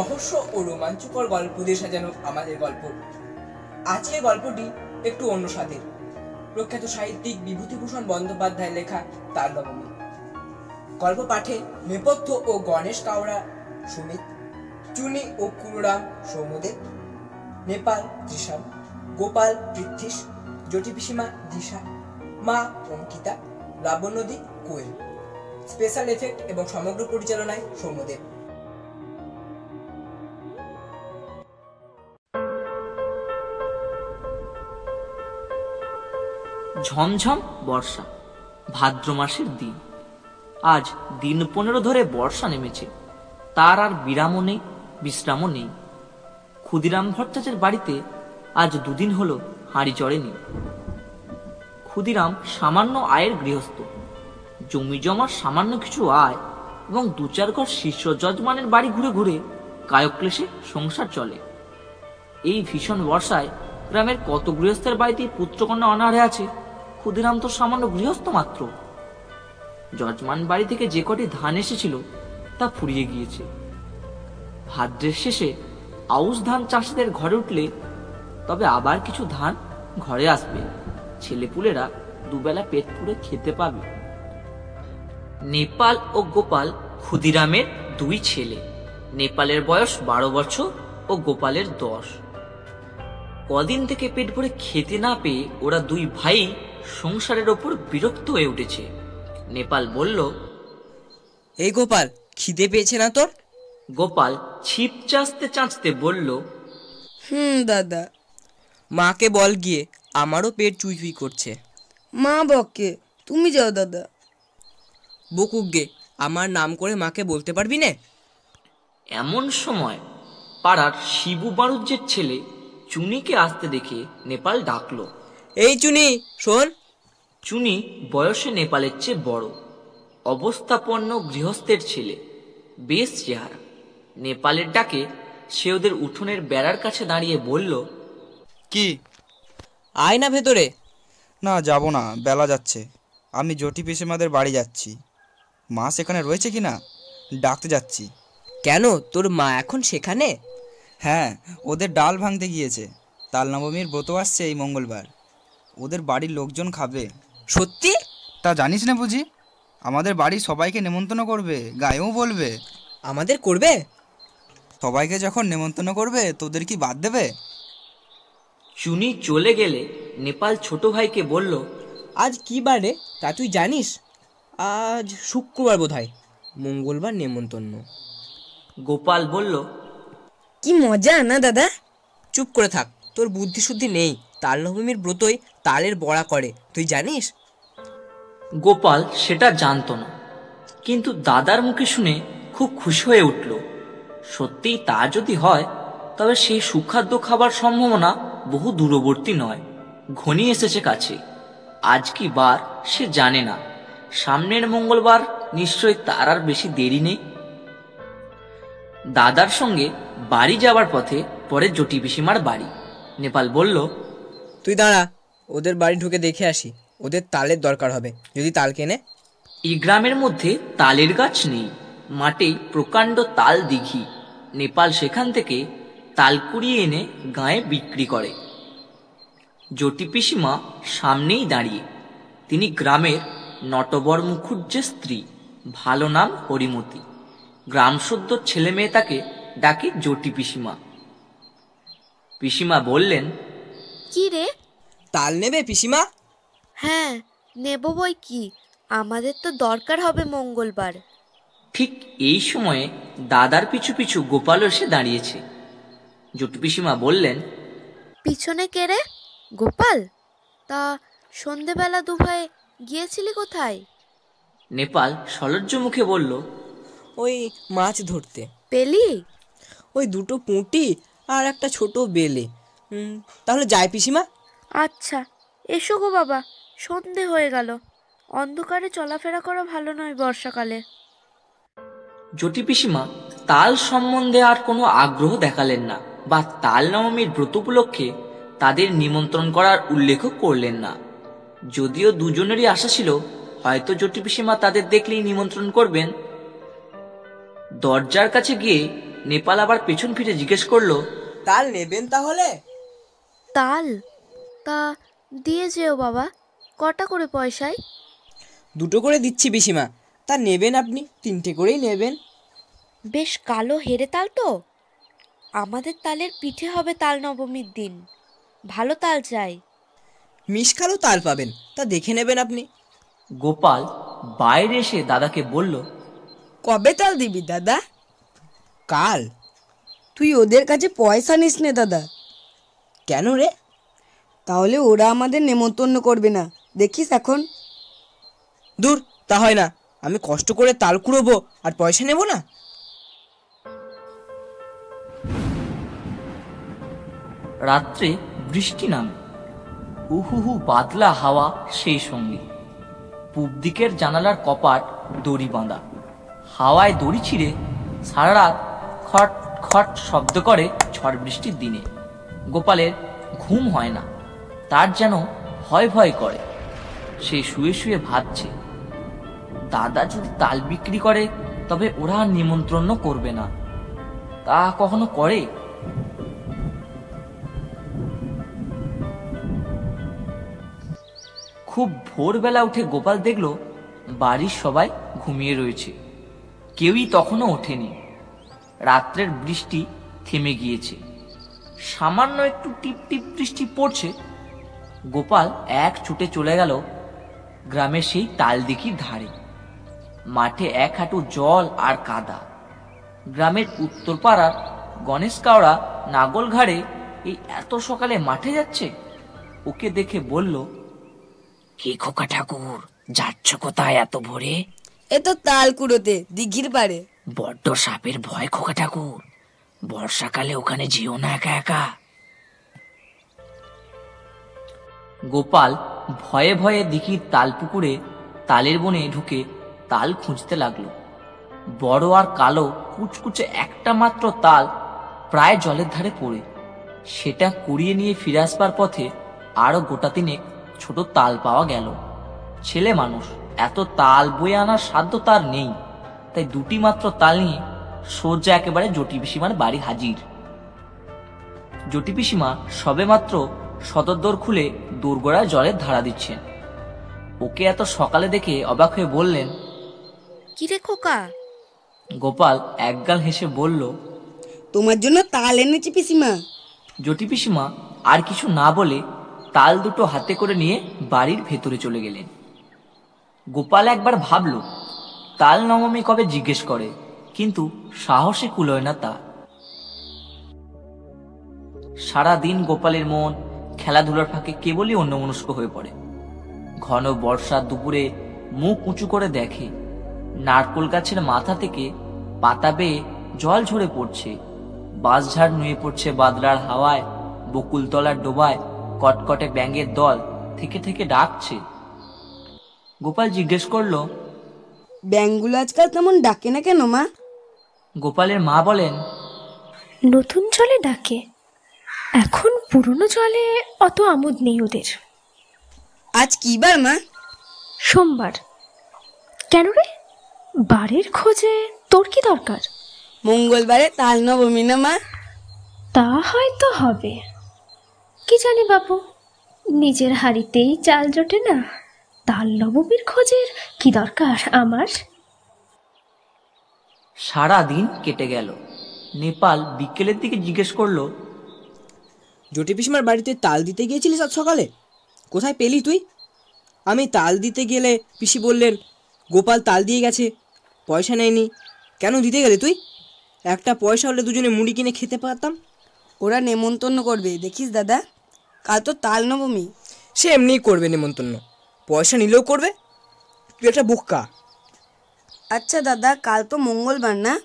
রহস্য ও রোমাঞ্চকর গল্প দিয়ে সাজানো আমাদের গল্প। আজকের গল্পটি একটু অন্য স্বাদের। প্রখ্যাত সাহিত্যিক বিভূতিভূষণ বন্দ্যোপাধ্যায় লেখা তার নবমী গল্প পাঠে নেপথ্য ও গণেশ কাওড়া, সুমিত, চুনি ও কুরুরাম সৌমদেব নেপাল ত্রিশাল গোপাল পৃথ্বীশ জ্যোতিপিসীমা দিশা, মা অঙ্কিতা লাবণ্যদী কোয়েল। স্পেশাল এফেক্ট এবং সমগ্র পরিচালনায় সৌম্যদেব। ঝমঝম বর্ষা, ভাদ্র মাসের দিন। আজ দিন পনেরো ধরে বর্ষা নেমেছে। তার আর বিরামও নেই, বিশ্রামও নেই। ক্ষুদিরাম ভট্টাচার্যের বাড়িতে আজ দুদিন হলো হাঁড়ি চড়েনি। ক্ষুদিরাম সামান্য আয়ের গৃহস্থ। জমি জমার সামান্য কিছু আয় এবং দু চার ঘর শীর্ষ যজমানের বাড়ি ঘুরে ঘুরে কায়ক্লেশে সংসার চলে। এই ভীষণ বর্ষায় গ্রামের কত গৃহস্থের বাড়িতে পুত্রকন্যা অনাহারে আছে ক্ষুদিরাম তো সামান্য গৃহস্থ মাত্র। যজমান বাড়ি থেকে যে কটি ধান এসেছিল, তা ফুরিয়ে গিয়েছে। ভাদ্রের শেষে আউশ ধান চাষিদের ঘরে উঠলে, তবে আবার কিছু ধান ঘরে আসবে। ছেলেপুলেরা দুবেলা পেট পুড়ে খেতে পাবে। নেপাল ও গোপাল ক্ষুদিরামের দুই ছেলে। নেপালের বয়স বারো বছর ও গোপালের দশ। কদিন থেকে পেট ভরে খেতে না পেয়ে ওরা দুই ভাই সংসারের ওপর বিরক্ত হয়ে উঠেছে। নেপাল বলল এই গোপাল খিদে পেয়েছে না তোর? গোপাল ছিপ চাঁচতে চাঁচতে বলল হুম দাদা। মাকে বল গিয়ে আমারও পেট চুই চুই করছে। মা বকে তুমি যাও দাদা। বকুক গে আমার নাম করে মাকে বলতে পারবি না? এমন সময় পাড়ার শিবু বাড়ুজ্যের ছেলে চুনিকে আসতে দেখে নেপাল ডাকলো এই চুনি শোন। চুনি বয়সে নেপালের চেয়ে বড় অবস্থাপন্ন গৃহস্থের ছেলে বেশ চেহারা। নেপালের ডাকে সে ওদের উঠোনের বেড়ার কাছে দাঁড়িয়ে বলল কি? আয় না ভেতরে। না যাব না বেলা যাচ্ছে। আমি জটি পিসেমাদের বাড়ি যাচ্ছি। মা সেখানে রয়েছে কি না? ডাকতে যাচ্ছি। কেন? তোর মা এখন সেখানে? হ্যাঁ ওদের ডাল ভাঙতে গিয়েছে। তাল নবমীর ব্রত আসছে এই মঙ্গলবার। ওদের বাড়ির লোকজন খাবে। সত্যি? তা জানিস না বুঝি? আমাদের বাড়ির সবাইকে নেমন্তন্ন করবে গায়েও বলবে। আমাদের করবে? সবাইকে যখন নেমন্তন্ন করবে তোদের কি বাদ দেবে? চুনি চলে গেলে নেপাল ছোট ভাইকে বলল আজ কি বারে তা তুই জানিস? আজ শুক্রবার বোধ হয় মঙ্গলবার নেমন্তন্ন। গোপাল বলল কি মজা না দাদা? চুপ করে থাক তোর বুদ্ধি শুদ্ধি নেই। তাল নবমীর ব্রতই তালের বড়া করে। তুই জানিস? গোপাল সেটা জানতো না। কিন্তু দাদার মুখে শুনে খুব খুশি হয়ে উঠল। সত্যিই তা যদি হয়, তবে সেই সুখাদ্য খাবার সম্ভাবনা বহু দূরবর্তী নয়। ঘনিয়ে এসেছে কাছে। আজ কি বার সে জানে না। সামনের মঙ্গলবার নিশ্চয় তার আর বেশি দেরি নেই। দাদার সঙ্গে বাড়ি যাবার পথে পরে জটি পিসিমার বাড়ি। নেপাল বলল তুই দাঁড়া ওদের বাড়ি ঢুকে দেখে আসি। ওদের তালের দরকার হবে। যদি তাল কেনে। এই গ্রামের মধ্যে তালের গাছ নেই। মাঠে প্রকাণ্ড তাল দিঘি। নেপাল সেখান থেকে তাল কুড়িয়ে এনে গায়ে বিক্রি করে। জটি পিসিমা সামনেই দাঁড়িয়ে। তিনি গ্রামের নটবর মুখুজ্জের স্ত্রী। ভালো নাম হরিমতি। গ্রাম সদ্য ছেলে মেয়ে তাকে ডাকে জটি পিসিমা। পিসিমা বললেন কি রে? তাল নেবে পিসিমা? হ্যাঁ নেব বই কি? আমাদের তো দরকার হবে মঙ্গলবার। ঠিক এই সময়ে দাদার পিছু পিছু গোপাল এসে দাঁড়িয়েছে। জটু পিসিমা বললেন পিছনে কে রে? গোপাল? তা সন্ধেবেলা দুভাই গিয়েছিলি কোথায়? নেপাল সলজ্জ মুখে বলল ওই মাছ ধরতে। পেলি? ওই দুটো পুঁটি আর একটা ছোট বেলে। হুম, তাহলে যাই পিসিমা। আচ্ছা এসো গো বাবা সন্ধে হয়ে গেল। অন্ধকারে চলাফেরা করা ভালো নয় বর্ষাকালে। জটি পিসিমা তাল সম্বন্ধে আর কোনো আগ্রহ দেখালেন না বা তাল নবমীর ব্রত উপলক্ষে তাদের নিমন্ত্রণ করার উল্লেখও করলেন না। যদিও দুজনেরই আশা ছিল হয়তো জটি পিসিমা তাদের দেখলেই নিমন্ত্রণ করবেন। দরজার কাছে গিয়ে নেপাল আবার পেছন ফিরে জিজ্ঞেস করল তাল নেবেন তাহলে? তাল? তা দিয়ে যেও বাবা কটা করে পয়সায়? দুটো করে দিচ্ছি পিসিমা। তা নেবেন আপনি তিনটে করেই নেবেন। বেশ কালো হেরে তাল তো। আমাদের তালের পিঠে হবে তাল নবমীর দিন। ভালো তাল চাই। মিশকালো তাল পাবেন তা দেখে নেবেন আপনি। গোপাল বাইরে এসে দাদাকে বলল কবে তাল দিবি দাদা? কাল। তুই ওদের কাছে পয়সা নিস নে দাদা। কেন রে? তাহলে ওরা আমাদের নেমন্তন্ন করবে না। দেখিস এখন। দূর তা হয় না। আমি কষ্ট করে তাল কুড়োবো আর পয়সা নেব না। রাত্রে বৃষ্টি নামে। উহুহু বাদলা হাওয়া সেই সঙ্গে। পূব দিকের জানালার কপাট দড়ি বাঁধা। হাওয়ায় দড়ি ছিঁড়ে সারা রাত খট খট শব্দ করে ঝড় বৃষ্টির দিনে। গোপালের ঘুম হয় না। তার যেন ভয় ভয় করে। সে শুয়ে শুয়ে ভাবছে, দাদা যদি তাল বিক্রি করে, তবে ওরা নিমন্ত্রণ করবে না। তা কখনো করে? খুব ভোরবেলা উঠে গোপাল দেখল, বাড়ির সবাই ঘুমিয়ে রয়েছে। কেউই তখনও ওঠেনি। রাত্রের বৃষ্টি থেমে গিয়েছে। সামান্য একটু টিপ টিপ বৃষ্টি পড়ছে গোপাল এক ছুটে চলে গেল গ্রামের সেই তালদিঘির ধারে। মাঠে এক হাঁটু জল আর কাদা। গ্রামের উত্তর পাড়ার গণেশ কাওড়া নাগল ঘাড়ে এই এত সকালে মাঠে যাচ্ছে? ওকে দেখে বলল কে খোকা ঠাকুর যাচ্ছ কোথায় এত ভোরে? এ তো তাল কুড়োতে দিঘির পাড়ে। বড্ড সাপের ভয় খোকা ঠাকুর বর্ষাকালে ওখানে যেও না একা একা। গোপাল ভয়ে ভয়ে দিঘির তাল পুকুরে তালের বনে ঢুকে তাল খুঁজতে লাগল। বড় আর কালো কুচকুচে একটা মাত্র তাল প্রায় জলের ধারে পড়ে। সেটা কুড়িয়ে নিয়ে ফিরে আসবার পথে আরও গোটা তিনেক ছোট তাল পাওয়া গেল। ছেলে মানুষ, এত তাল বয়ে আনার সাধ্য তার নেই। তাই দুটি মাত্র তাল নিয়ে সোজা একেবারে জটি পিসিমার বাড়ি হাজির। জটি পিসিমা সবেমাত্র সদর খুলে দোরগোড়ায় জলের ধারা দিচ্ছেন। ওকে এত সকালে দেখে অবাক হয়ে বললেন কিরে খোকা? গোপাল একগাল হেসে বলল তোমার জন্য তাল এনেছি পিসিমা। জটি পিসিমা আর কিছু না বলে তাল দুটো হাতে করে নিয়ে বাড়ির ভেতরে চলে গেলেন। গোপাল একবার ভাবল তাল নবমী কবে জিজ্ঞেস করে কিন্তু সাহসে কুলোয় না তা। সারা দিন গোপালের মন খেলাধুলার ফাঁকে কেবলই অন্যমনস্ক হয়ে পড়ে। ঘন বর্ষার দুপুরে মুখ উঁচু করে দেখে নারকোল গাছের মাথা থেকে পাতা বেয়ে জল ঝরে পড়ছে বাঁশঝাড় নুয়ে পড়ছে বাদলার হাওয়ায় বকুলতলার ডোবায় কটকটে ব্যাঙের দল থেকে থেকে ডাকছে। গোপাল জিজ্ঞেস করল ব্যাংগুলো আজকাল তেমন ডাকে না কেন মা? গোপালের মা বলেন নতুন জলে ডাকে এখন পুরনো জলে অত আমোদ নেই ওদের। আজ কি বার মা? সোমবার। কেন রে? বাড়ির খোঁজে তোর কি দরকার? মঙ্গলবারে তাল নবমী না মা? তা হয়তো হবে। কি জানি বাবু নিজের হাড়িতেই চাল জোটে না তাল নবমীর খোঁজের কি দরকার আমার? সারা দিন কেটে গেল। নেপাল বিকেলের দিকে জিজ্ঞেস করল জটি পিসিমার বাড়িতে তাল দিতে গিয়েছিলিস আজ সকালে? কোথায় পেলি তুই? আমি তাল দিতে গেলে পিসি বললেন গোপাল তাল দিয়ে গেছে পয়সা নেয়নি। কেন দিতে গেলে তুই? একটা পয়সা হলে দুজনে মুড়ি কিনে খেতে পারতাম। ওরা নেমন্তন্ন করবে দেখিস দাদা। কাল তো তাল নবমী। সে এমনিই করবে নেমন্তন্ন। পয়সা নিলেও করবে। তুই একটা বোকা। আচ্ছা দাদা কাল তো মঙ্গলবার না?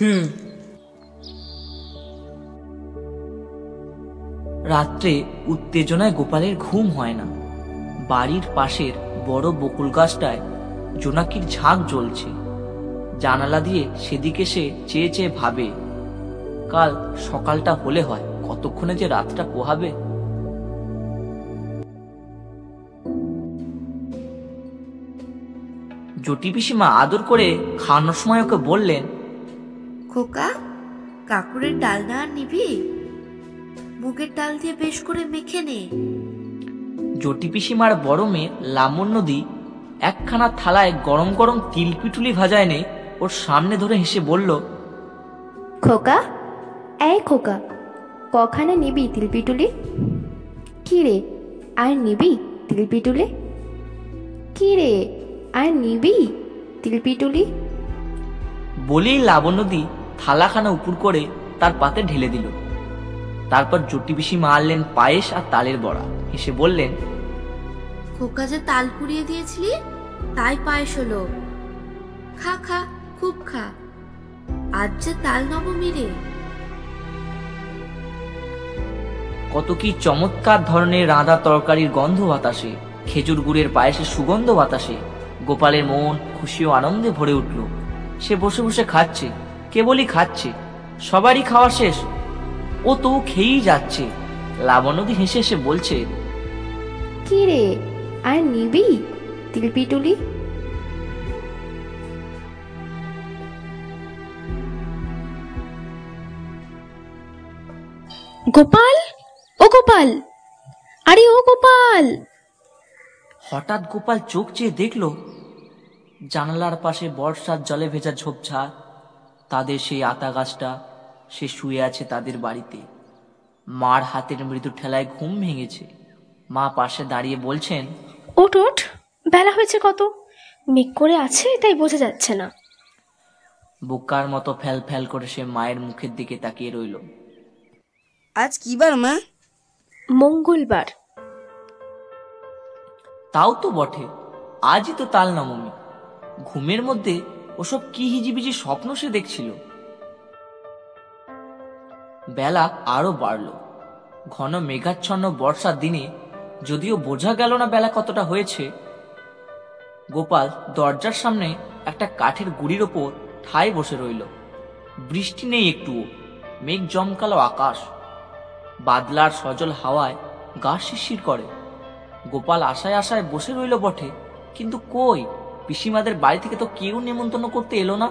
হুম রাত্রে উত্তেজনায় গোপালের ঘুম হয় না। বাড়ির পাশের বড় বকুল গাছটায় জোনাকির ঝাঁক জ্বলছে। জানালা দিয়ে সেদিকে সে চেয়ে চেয়ে ভাবে, কাল সকালটা হলে হয়, কতক্ষণে যে রাতটা পোহাবে? জটি পিসিমা আদর করে খাওয়ানোর সময় ওকে বললেন, খোকা, কাকুরের ডালনা নিবি? মুগের ডাল দিয়ে বেশ করে মেখে নে। জটি পিসিমার বড় মেয়ে লামন নদী একখানা থালায় গরম গরম তিল পিটুলি ভাজা এনে ওর সামনে ধরে হেসে বলল খোকা? এই খোকা কখানে নিবি তিলপিটুলি কি রে আর নিবি তিলপিটুলি কি রে আর নিবি তিলপিটুলি বলেই লাবণ্যদি থালাখানা উপুর করে তার পাতে ঢেলে দিল। তারপর জটি পিসিমা মারলেন পায়েস আর তালের বড়া। হেসে বললেন খোকা যে তাল পুড়িয়ে দিয়েছিলি তাই পায়েস হলো। খা খা খুব খা। আজ যে তাল নবমী রে। কত কি চমৎকার ধরনের রাঁধা তরকারির গন্ধ বাতাসে খেজুর গুড়ের পায়েসের সুগন্ধ বাতাসে গোপালের মন খুশি ও আনন্দে ভরে উঠল। সে বসে বসে খাচ্ছে কেবলই খাচ্ছে সবারই খাওয়া শেষ। ও তো খেয়েই যাচ্ছে। লাবণ্যদি হেসে হেসে বলছে কি রে আর নিবি তিলপিটুলি? গোপাল ও গোপাল আরে ও গোপাল! হঠাৎ গোপাল চোখ চেয়ে দেখল জানালার পাশে বর্ষার জলে ভেজা ঝোপঝাড় তাদের সেই আতা গাছটা সে শুয়ে আছে তাদের বাড়িতে। মার হাতের মৃদু ঠেলায় ঘুম ভেঙেছে। মা পাশে দাঁড়িয়ে বলছেন ওঠ ওঠ বেলা হয়েছে কত। মেঘ করে আছে তাই বোঝা যাচ্ছে না। বোকার মতো ফ্যাল ফ্যাল করে সে মায়ের মুখের দিকে তাকিয়ে রইল। আজ কি বার মা? মঙ্গলবার। তাও তো বটে আজই তো তাল নবমী। ঘুমের মধ্যে ওসব কি হিজিবিজি স্বপ্ন সে দেখছিল? বেলা আরও বাড়ল। ঘন মেঘাচ্ছন্ন বর্ষার দিনে যদিও বোঝা গেল না বেলা কতটা হয়েছে, গোপাল দরজার সামনে একটা কাঠের গুড়ির ওপর ঠায় বসে রইল। বৃষ্টি নেই একটুও, মেঘ জমকালো আকাশ। বাদলার সজল হাওয়ায় গা শিরশির করে। গোপাল আশায় আশায় বসে রইল বটে, কিন্তু কই, পিসিমাদের বাড়ি থেকে তো কেউ নেমন্তন্ন করতে এলো না?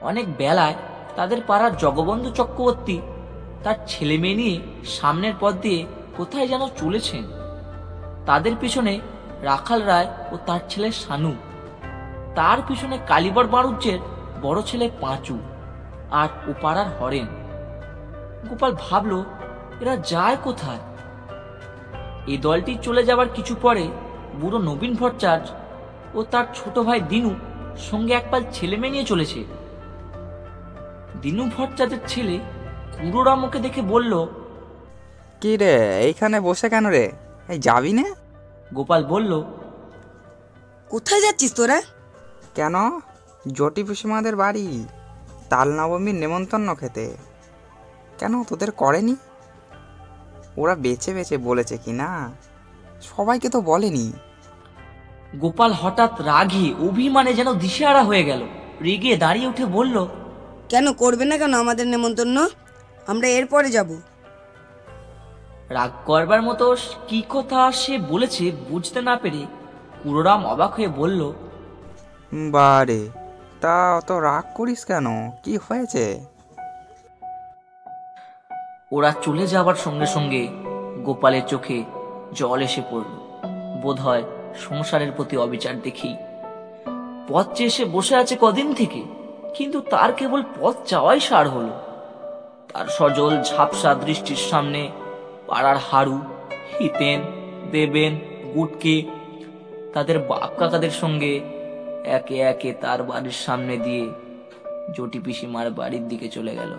অনেক বেলায় তাদের পাড়ার জগবন্ধু চক্রবর্তী তার ছেলে মেয়ে নিয়ে সামনের পথ দিয়ে কোথায় যেন চলেছেন। তাদের পিছনে রাখাল রায় ও তার ছেলে শানু। তার পিছনে কালীবর বাড়ুজ্যের বড় ছেলে পাঁচু আর ও পাড়ার হরেন। গোপাল ভাবল, এরা যায় কোথায়? এই দলটি চলে যাবার কিছু পরে বুড়ো নবীন ভট্টাচার্য ও তার ছোট ভাই দিনু সঙ্গে একপাল ছেলে মেয়ে নিয়ে চলেছে। দিনু ভট্টাচার্যের ছেলে কুড়োরামকে দেখে বলল কি রে এইখানে বসে কেন রে? এই যাবি না? গোপাল বলল কোথায় যাচ্ছিস তোরা? কেন? জটি পিসিমাদের বাড়ি। তাল নবমীর নেমন্তন্ন খেতে। কেন তোদের করেনি? ওরা বেছে বেছে বলেছে কি না? সবাইকে তো বলেনি। গোপাল হঠাৎ রাগে অভিমানে যেন দিশেহারা হয়ে গেল। রেগে দাঁড়িয়ে উঠে বলল কেন করবে না কেন আমাদের নেমন্তন্ন? আমরা এরপরে যাব। রাগ করবার মতো কি কথা সে বলেছে বুঝতে না পেরে কুড়োরাম অবাক হয়ে বলল বারে তা অত রাগ করিস কেন? কি হয়েছে? ওরা চলে যাবার সঙ্গে সঙ্গে গোপালের চোখে জল এসে পড়ল। বোধ হয় সংসারের প্রতি অবিচার দেখি পথ চেয়ে এসে বসে আছে কদিন থেকে? কিন্তু তার কেবল পথ চাওয়াই সার হলো। তার সজল ঝাপসা দৃষ্টির সামনে পাড়ার হাড়ু, হিতেন, দেবেন, গুটকে, তাদের বাপ কাকাদের সঙ্গে একে একে তার বাড়ির সামনে দিয়ে জটি পিসিমার বাড়ির দিকে চলে গেল।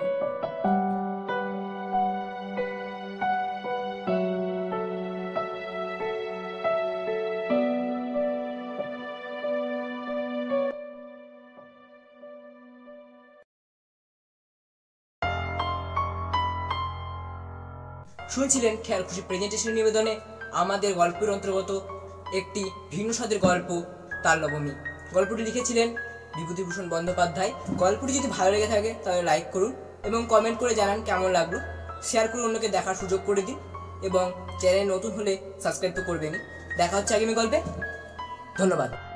শুনছিলেন খেয়াল খুশি প্রেজেন্টেশন নিবেদনে আমাদের গল্পের অন্তর্গত একটি ভিন্ন স্বাদের গল্প তাল নবমী গল্পটি লিখেছিলেন বিভূতিভূষণ বন্দ্যোপাধ্যায়। গল্পটি যদি ভালো লেগে থাকে, তাহলে লাইক করুন এবং কমেন্ট করে জানান কেমন লাগল। শেয়ার করুন অন্যকে দেখার সুযোগ করে দিন এবং চ্যানেল নতুন হলে সাবস্ক্রাইব তো করবেনই। দেখা হচ্ছে আগামী গল্পে। ধন্যবাদ।